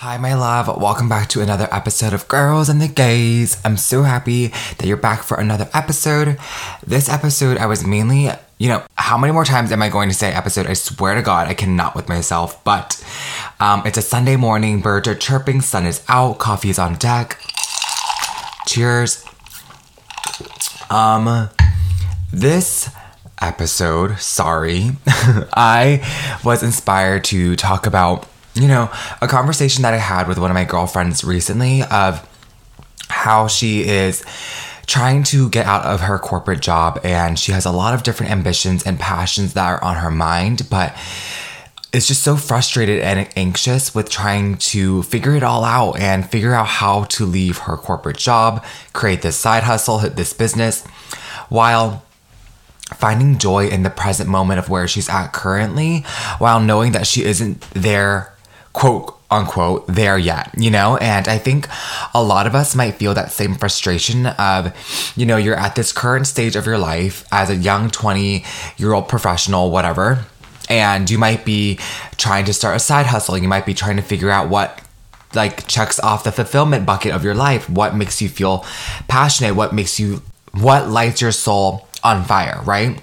Hi, my love. Welcome back to another episode of Girls and the Gays. I'm so happy that you're back for another episode. This episode, I was mainly, you know, how many more times am I going to say episode? I swear to God, I cannot with myself. But um, it's a Sunday morning, birds are chirping, sun is out, coffee is on deck. Cheers. Um, this episode, sorry, I was inspired to talk about you know, a conversation that I had with one of my girlfriends recently of how she is trying to get out of her corporate job and she has a lot of different ambitions and passions that are on her mind, but is just so frustrated and anxious with trying to figure it all out and figure out how to leave her corporate job, create this side hustle, hit this business, while finding joy in the present moment of where she's at currently, while knowing that she isn't there quote unquote there yet, you know? And I think a lot of us might feel that same frustration of, you know, you're at this current stage of your life as a young 20 year old professional, whatever, and you might be trying to start a side hustle. You might be trying to figure out what like checks off the fulfillment bucket of your life. What makes you feel passionate? What makes you, what lights your soul on fire, right?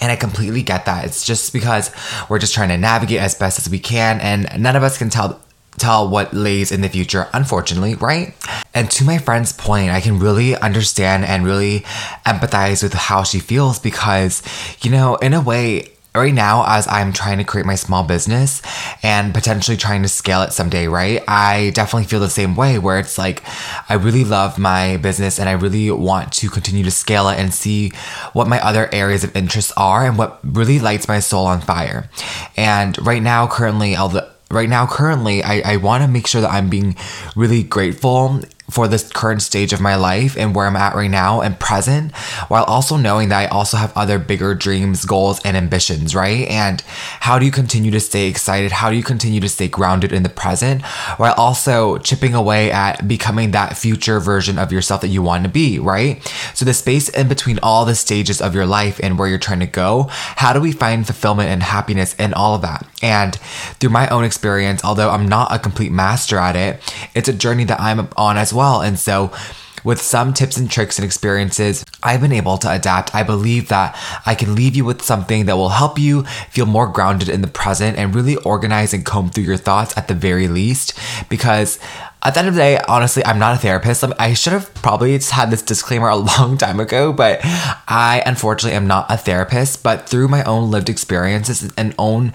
And I completely get that. It's just because we're just trying to navigate as best as we can, and none of us can tell tell what lays in the future, unfortunately, right? And to my friend's point, I can really understand and really empathize with how she feels because, you know, in a way, right now as i'm trying to create my small business and potentially trying to scale it someday right? I definitely feel the same way where it's like i really love my business and i really want to continue to scale it and see what my other areas of interest are and what really lights my soul on fire. And right now currently although right now currently i, I want to make sure that i'm being really grateful for this current stage of my life and where I'm at right now and present, while also knowing that I also have other bigger dreams, goals, and ambitions, right? And how do you continue to stay excited? How do you continue to stay grounded in the present while also chipping away at becoming that future version of yourself that you want to be, right? So, the space in between all the stages of your life and where you're trying to go, how do we find fulfillment and happiness in all of that? And through my own experience, although I'm not a complete master at it, it's a journey that I'm on as well well. And so, with some tips and tricks and experiences, I've been able to adapt. I believe that I can leave you with something that will help you feel more grounded in the present and really organize and comb through your thoughts at the very least. Because at the end of the day, honestly, I'm not a therapist. I should have probably had this disclaimer a long time ago, but I unfortunately am not a therapist. But through my own lived experiences and own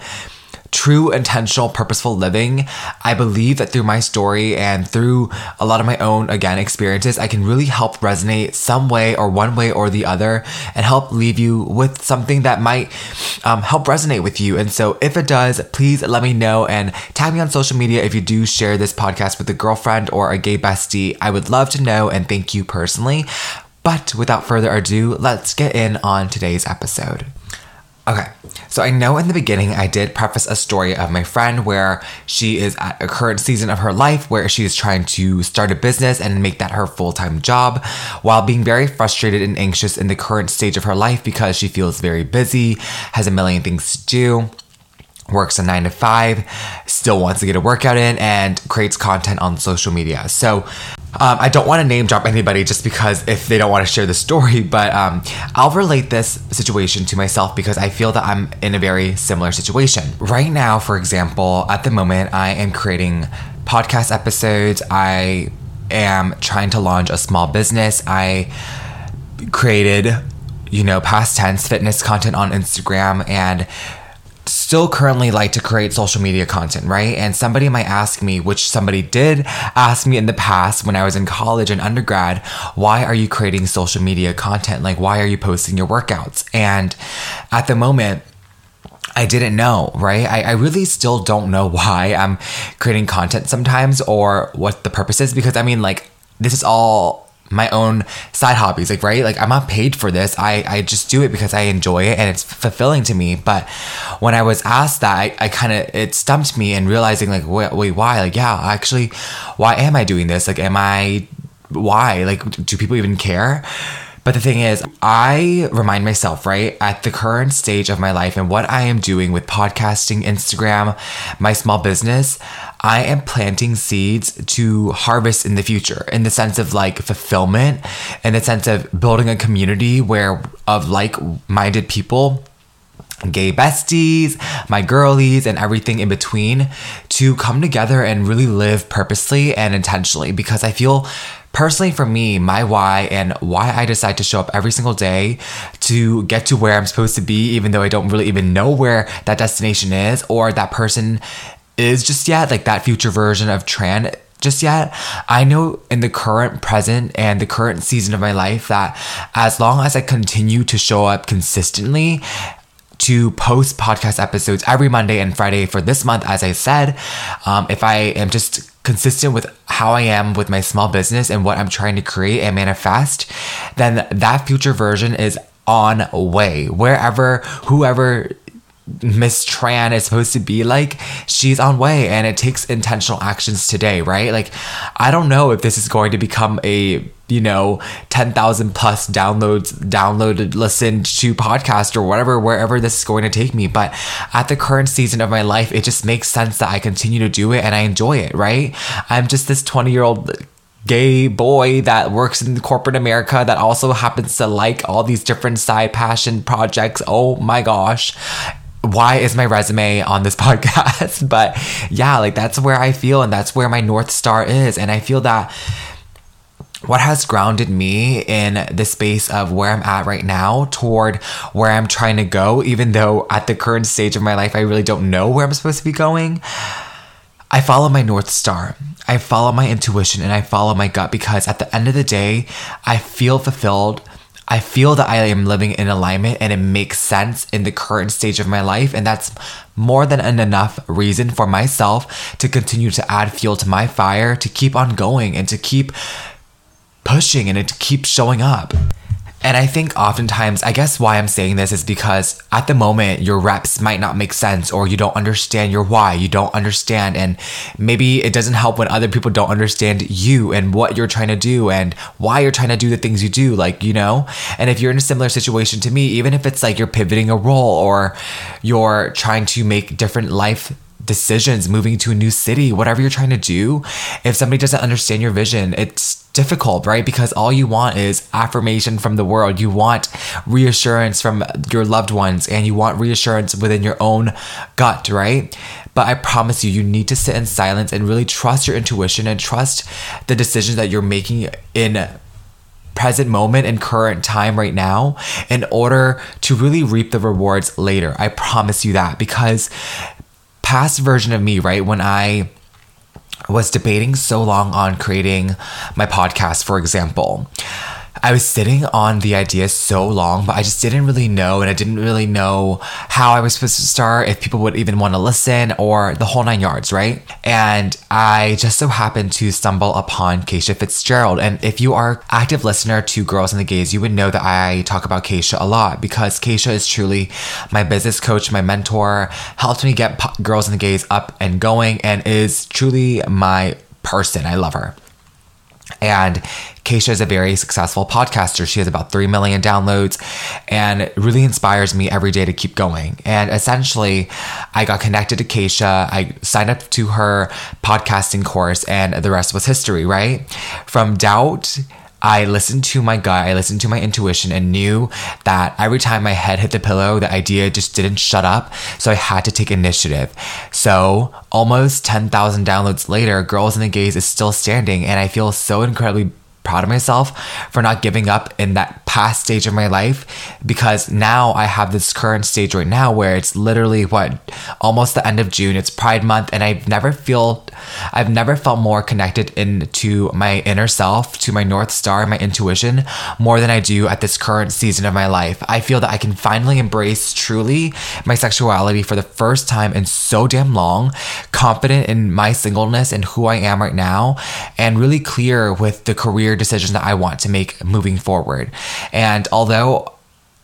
true intentional purposeful living. I believe that through my story and through a lot of my own again experiences i can really help resonate some way or one way or the other and help leave you with something that might um, help resonate with you. And so if it does please let me know and tag me on social media if you do share this podcast with a girlfriend or a gay bestie. I would love to know and thank you personally. But without further ado let's get in on today's episode Okay, so I know in the beginning I did preface a story of my friend where she is at a current season of her life where she is trying to start a business and make that her full time job while being very frustrated and anxious in the current stage of her life because she feels very busy, has a million things to do works a nine to five, still wants to get a workout in, and creates content on social media. So um, I don't want to name drop anybody just because if they don't want to share the story, but um, I'll relate this situation to myself because I feel that I'm in a very similar situation. Right now, for example, at the moment, I am creating podcast episodes. I am trying to launch a small business. I created, you know, past tense fitness content on Instagram and still currently like to create social media content, right? And somebody might ask me, which somebody did ask me in the past when I was in college and undergrad, why are you creating social media content? Like, why are you posting your workouts? And at the moment, I didn't know, right? I, I really still don't know why I'm creating content sometimes or what the purpose is because I mean, like, this is all my own side hobbies like right? Like i'm not paid for this. I i just do it because i enjoy it and it's fulfilling to me. But when i was asked that i, I kind of it stumped me and realizing like wait, wait why? Like yeah actually why am i doing this? Like am i why? Like do people even care but the thing is, I remind myself, right, at the current stage of my life and what I am doing with podcasting, Instagram, my small business, I am planting seeds to harvest in the future in the sense of like fulfillment, in the sense of building a community where of like minded people gay besties, my girlies, and everything in between to come together and really live purposely and intentionally because I feel personally for me, my why and why I decide to show up every single day to get to where I'm supposed to be, even though I don't really even know where that destination is or that person is just yet, like that future version of Tran just yet. I know in the current present and the current season of my life that as long as I continue to show up consistently, to post podcast episodes every Monday and Friday for this month, as I said. Um, if I am just consistent with how I am with my small business and what I'm trying to create and manifest, then that future version is on way. Wherever, whoever Miss Tran is supposed to be like, she's on way and it takes intentional actions today, right? Like, I don't know if this is going to become a, you know, 10,000 plus downloads, downloaded, listened to podcast or whatever, wherever this is going to take me. But at the current season of my life, it just makes sense that I continue to do it and I enjoy it, right? I'm just this 20 year old gay boy that works in corporate America that also happens to like all these different side passion projects. Oh my gosh why is my resume on this podcast? but yeah, like that's where I feel and that's where my North Star is. And I feel that what has grounded me in the space of where I'm at right now toward where I'm trying to go, even though at the current stage of my life, I really don't know where I'm supposed to be going. I follow my North Star. I follow my intuition and I follow my gut because at the end of the day, I feel fulfilled I feel that I am living in alignment and it makes sense in the current stage of my life. And that's more than an enough reason for myself to continue to add fuel to my fire, to keep on going and to keep pushing and to keep showing up. And I think oftentimes, I guess why I'm saying this is because at the moment, your reps might not make sense or you don't understand your why. You don't understand. And maybe it doesn't help when other people don't understand you and what you're trying to do and why you're trying to do the things you do. Like, you know? And if you're in a similar situation to me, even if it's like you're pivoting a role or you're trying to make different life decisions, moving to a new city, whatever you're trying to do, if somebody doesn't understand your vision, it's difficult, right? Because all you want is affirmation from the world. You want reassurance from your loved ones and you want reassurance within your own gut, right? But I promise you, you need to sit in silence and really trust your intuition and trust the decisions that you're making in present moment and current time right now in order to really reap the rewards later. I promise you that because past version of me, right, when I was debating so long on creating my podcast, for example. I was sitting on the idea so long, but I just didn't really know, and I didn't really know how I was supposed to start, if people would even want to listen, or the whole nine yards, right? And I just so happened to stumble upon Keisha Fitzgerald. And if you are active listener to Girls and the Gays, you would know that I talk about Keisha a lot because Keisha is truly my business coach, my mentor, helped me get Girls and the Gays up and going, and is truly my person. I love her. And Keisha is a very successful podcaster. She has about 3 million downloads and really inspires me every day to keep going. And essentially, I got connected to Keisha. I signed up to her podcasting course, and the rest was history, right? From doubt I listened to my gut, I listened to my intuition, and knew that every time my head hit the pillow, the idea just didn't shut up. So I had to take initiative. So almost 10,000 downloads later, Girls and the Gays is still standing, and I feel so incredibly proud of myself for not giving up in that past stage of my life because now I have this current stage right now where it's literally what almost the end of June. It's pride month and I've never feel I've never felt more connected into my inner self to my north star my intuition more than I do at this current season of my life. I feel that I can finally embrace truly my sexuality for the first time in so damn long confident in my singleness and who I am right now and really clear with the career clear decisions that I want to make moving forward. And although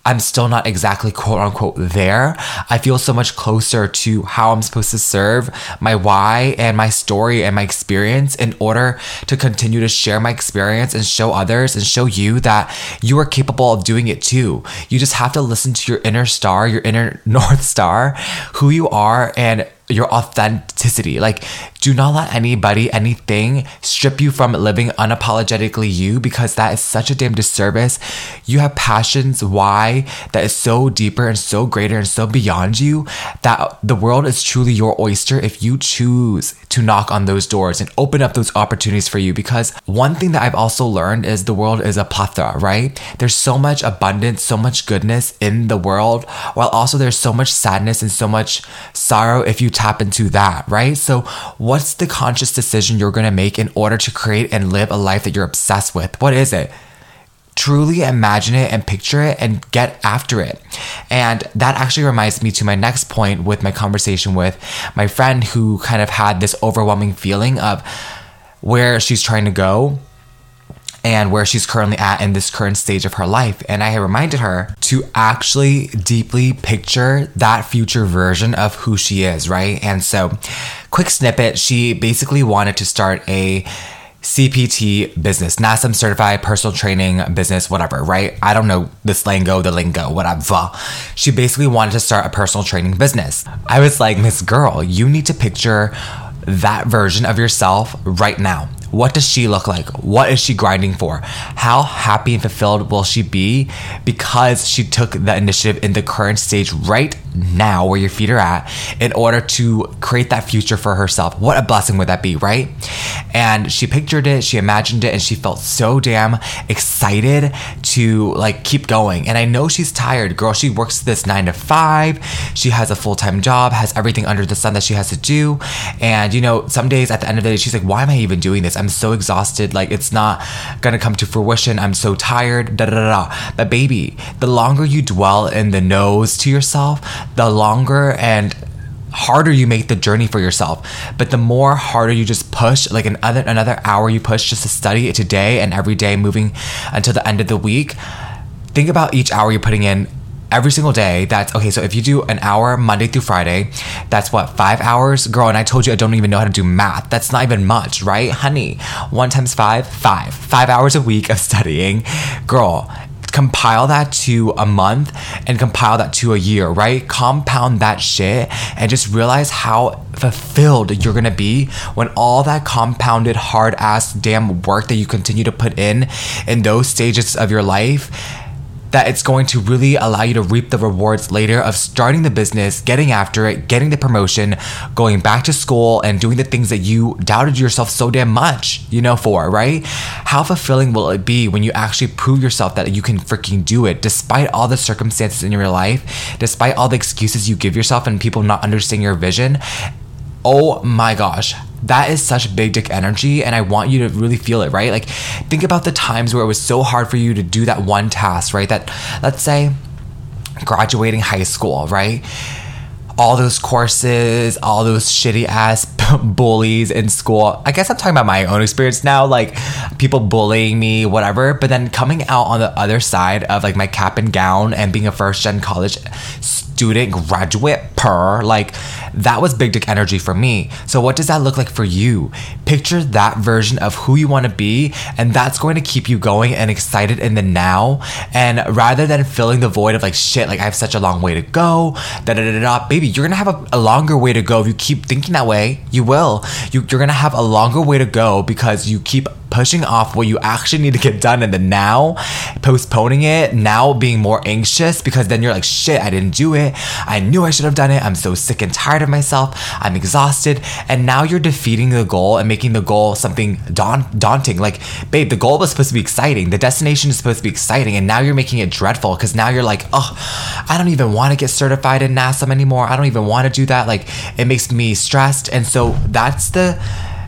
I'm still not exactly quote unquote there. I feel so much closer to how I'm supposed to serve my why and my story and my experience in order to continue to share my experience and show others and show you that you are capable of doing it too. You just have to listen to your inner star, your inner North Star, who you are, and your authenticity. Like, do not let anybody, anything strip you from living unapologetically you because that is such a damn disservice. You have passions, why, that is so deeper and so greater and so beyond you that the world is truly your oyster if you choose to knock on those doors and open up those opportunities for you. Because one thing that I've also learned is the world is a plethora, right? There's so much abundance, so much goodness in the world, while also there's so much sadness and so much sorrow if you tap into that, right? So, what's the conscious decision you're gonna make in order to create and live a life that you're obsessed with? What is it? Truly imagine it and picture it and get after it. And that actually reminds me to my next point with my conversation with my friend who kind of had this overwhelming feeling of where she's trying to go and where she's currently at in this current stage of her life. And I reminded her to actually deeply picture that future version of who she is, right? And so, quick snippet she basically wanted to start a CPT business, NASM certified personal training business, whatever, right? I don't know the slango, the lingo, whatever. She basically wanted to start a personal training business. I was like, Miss Girl, you need to picture that version of yourself right now. What does she look like? What is she grinding for? How happy and fulfilled will she be because she took the initiative in the current stage right now, where your feet are at, in order to create that future for herself? What a blessing would that be, right? And she pictured it, she imagined it, and she felt so damn excited to like keep going. And I know she's tired, girl. She works this nine to five, she has a full time job, has everything under the sun that she has to do. And you know, some days at the end of the day, she's like, why am I even doing this? I'm so exhausted. Like, it's not gonna come to fruition. I'm so tired. Da da da da. But, baby, the longer you dwell in the no's to yourself, the longer and harder you make the journey for yourself but the more harder you just push like another another hour you push just to study it today and every day moving until the end of the week think about each hour you're putting in every single day. That's okay. So if you do an hour Monday through Friday, that's what, five hours? Girl, and I told you I don't even know how to do math. That's not even much, right? Honey, one times five, five. Five hours a week of studying. Girl, compile that to a month and compile that to a year, right? Compound that shit and just realize how fulfilled you're gonna be when all that compounded hard ass damn work that you continue to put in in those stages of your life that it's going to really allow you to reap the rewards later of starting the business, getting after it, getting the promotion, going back to school, and doing the things that you doubted yourself so damn much, you know, for, right? How fulfilling will it be when you actually prove yourself that you can freaking do it despite all the circumstances in your life, despite all the excuses you give yourself and people not understanding your vision? Oh my gosh, that is such big dick energy and i want you to really feel it right like think about the times where it was so hard for you to do that one task right that let's say graduating high school right all those courses, all those shitty ass bullies in school. I guess I'm talking about my own experience now, like people bullying me, whatever. But then coming out on the other side of like my cap and gown and being a first gen college student graduate per like that was big dick energy for me. So what does that look like for you? Picture that version of who you want to be and that's going to keep you going and excited in the now. And rather than filling the void of like shit like i have such a long way to go da da da da baby you're gonna have a, a longer way to go if you keep thinking that way. You will. You, you're gonna have a longer way to go because you keep pushing off what you actually need to get done in the now, postponing it, now being more anxious because then you're like, shit, I didn't do it. I knew I should have done it. I'm so sick and tired of myself. I'm exhausted. And now you're defeating the goal and making the goal something daunt- daunting. Like, babe, the goal was supposed to be exciting. The destination is supposed to be exciting. And now you're making it dreadful because now you're like, oh, I don't even want to get certified in NASM anymore. I don't even want to do that. Like, it makes me stressed. And so that's the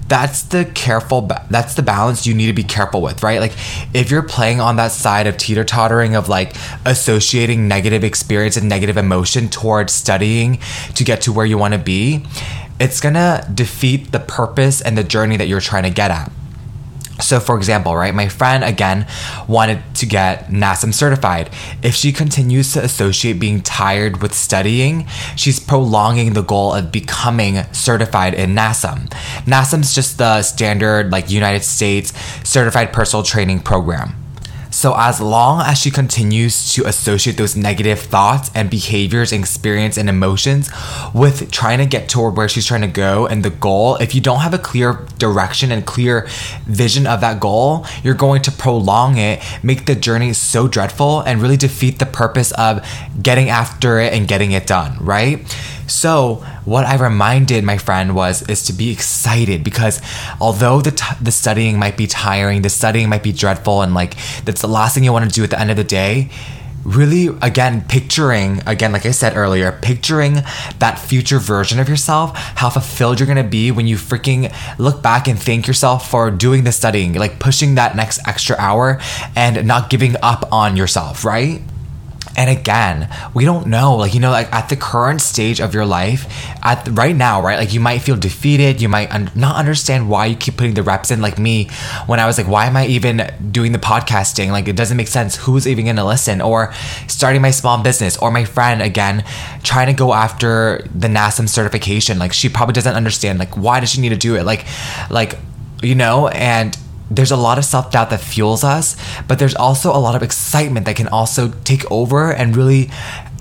that's the careful that's the balance you need to be careful with right? Like if you're playing on that side of teeter tottering of like associating negative experience and negative emotion towards studying to get to where you want to be it's gonna defeat the purpose and the journey that you're trying to get at So, for example, right, my friend again wanted to get NASM certified. If she continues to associate being tired with studying, she's prolonging the goal of becoming certified in NASM. NASM's just the standard, like, United States certified personal training program. So, as long as she continues to associate those negative thoughts and behaviors, and experience, and emotions with trying to get toward where she's trying to go and the goal, if you don't have a clear direction and clear vision of that goal, you're going to prolong it, make the journey so dreadful, and really defeat the purpose of getting after it and getting it done, right? So, what I reminded my friend was is to be excited because although the t- the studying might be tiring, the studying might be dreadful and like that's the last thing you want to do at the end of the day, really again picturing again like i said earlier picturing that future version of yourself how fulfilled you're gonna be when you freaking look back and thank yourself for doing the studying like pushing that next extra hour and not giving up on yourself right and again, we don't know, like, you know, like at the current stage of your life, at right now, right? Like, you might feel defeated. You might un- not understand why you keep putting the reps in. Like me, when I was like, why am I even doing the podcasting? Like, it doesn't make sense. Who's even going to listen? Or starting my small business, or my friend, again, trying to go after the NASM certification. Like, she probably doesn't understand, like, why does she need to do it? Like, like, you know, and there's a lot of self doubt that fuels us, but there's also a lot of excitement that can also take over and really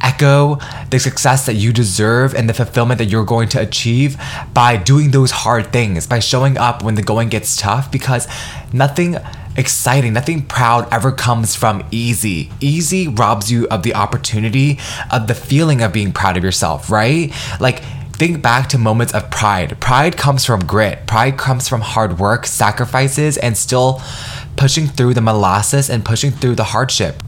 echo the success that you deserve and the fulfillment that you're going to achieve by doing those hard things, by showing up when the going gets tough, because nothing exciting, nothing proud ever comes from easy. Easy robs you of the opportunity of the feeling of being proud of yourself, right? Like, think back to moments of pride. Pride comes from grit, pride comes from hard work, sacrifices, and still pushing through the molasses and pushing through the hardship.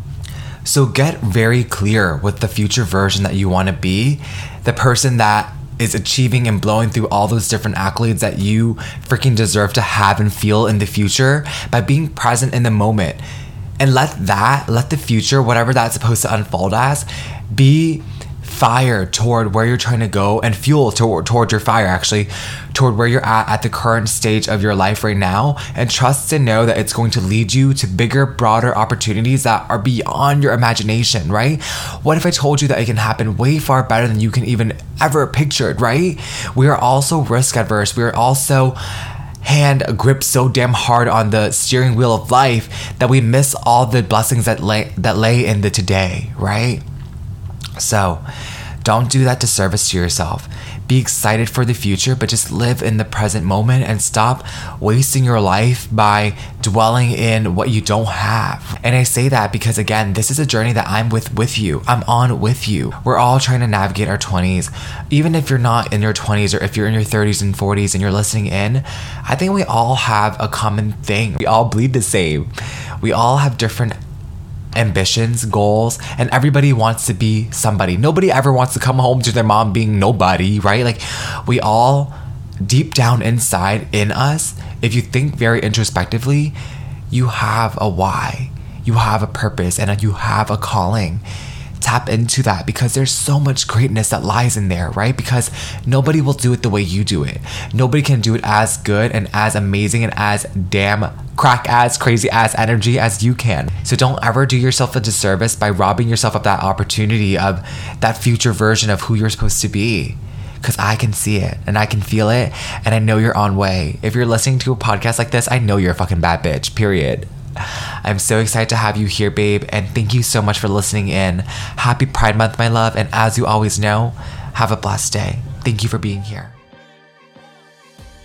So get very clear with the future version that you want to be, the person that is achieving and blowing through all those different accolades that you freaking deserve to have and feel in the future by being present in the moment. And let that, let the future, whatever that's supposed to unfold as, be fire toward where you're trying to go and fuel toward, toward your fire actually toward where you're at at the current stage of your life right now. And trust and know that it's going to lead you to bigger broader opportunities that are beyond your imagination right? What if i told you that it can happen way far better than you can even ever pictured right? We are also risk adverse we are also hand grip so damn hard on the steering wheel of life that we miss all the blessings that lay that lay in the today right so, don't do that disservice to yourself. Be excited for the future, but just live in the present moment and stop wasting your life by dwelling in what you don't have. And I say that because again, this is a journey that I'm with with you. I'm on with you. We're all trying to navigate our 20s. Even if you're not in your 20s or if you're in your 30s and 40s and you're listening in, I think we all have a common thing. We all bleed the same. We all have different ambitions, goals, and everybody wants to be somebody. Nobody ever wants to come home to their mom being nobody, right? Like we all deep down inside in us, if you think very introspectively, you have a why. You have a purpose and you have a calling tap into that because there's so much greatness that lies in there, right? Because nobody will do it the way you do it. Nobody can do it as good and as amazing and as damn crack ass, crazy ass energy as you can. So don't ever do yourself a disservice by robbing yourself of that opportunity of that future version of who you're supposed to be because I can see it and I can feel it and I know you're on way. If you're listening to a podcast like this, I know you're a fucking bad bitch, period. I'm so excited to have you here, babe, and thank you so much for listening in. Happy Pride Month, my love, and as you always know, have a blessed day. Thank you for being here.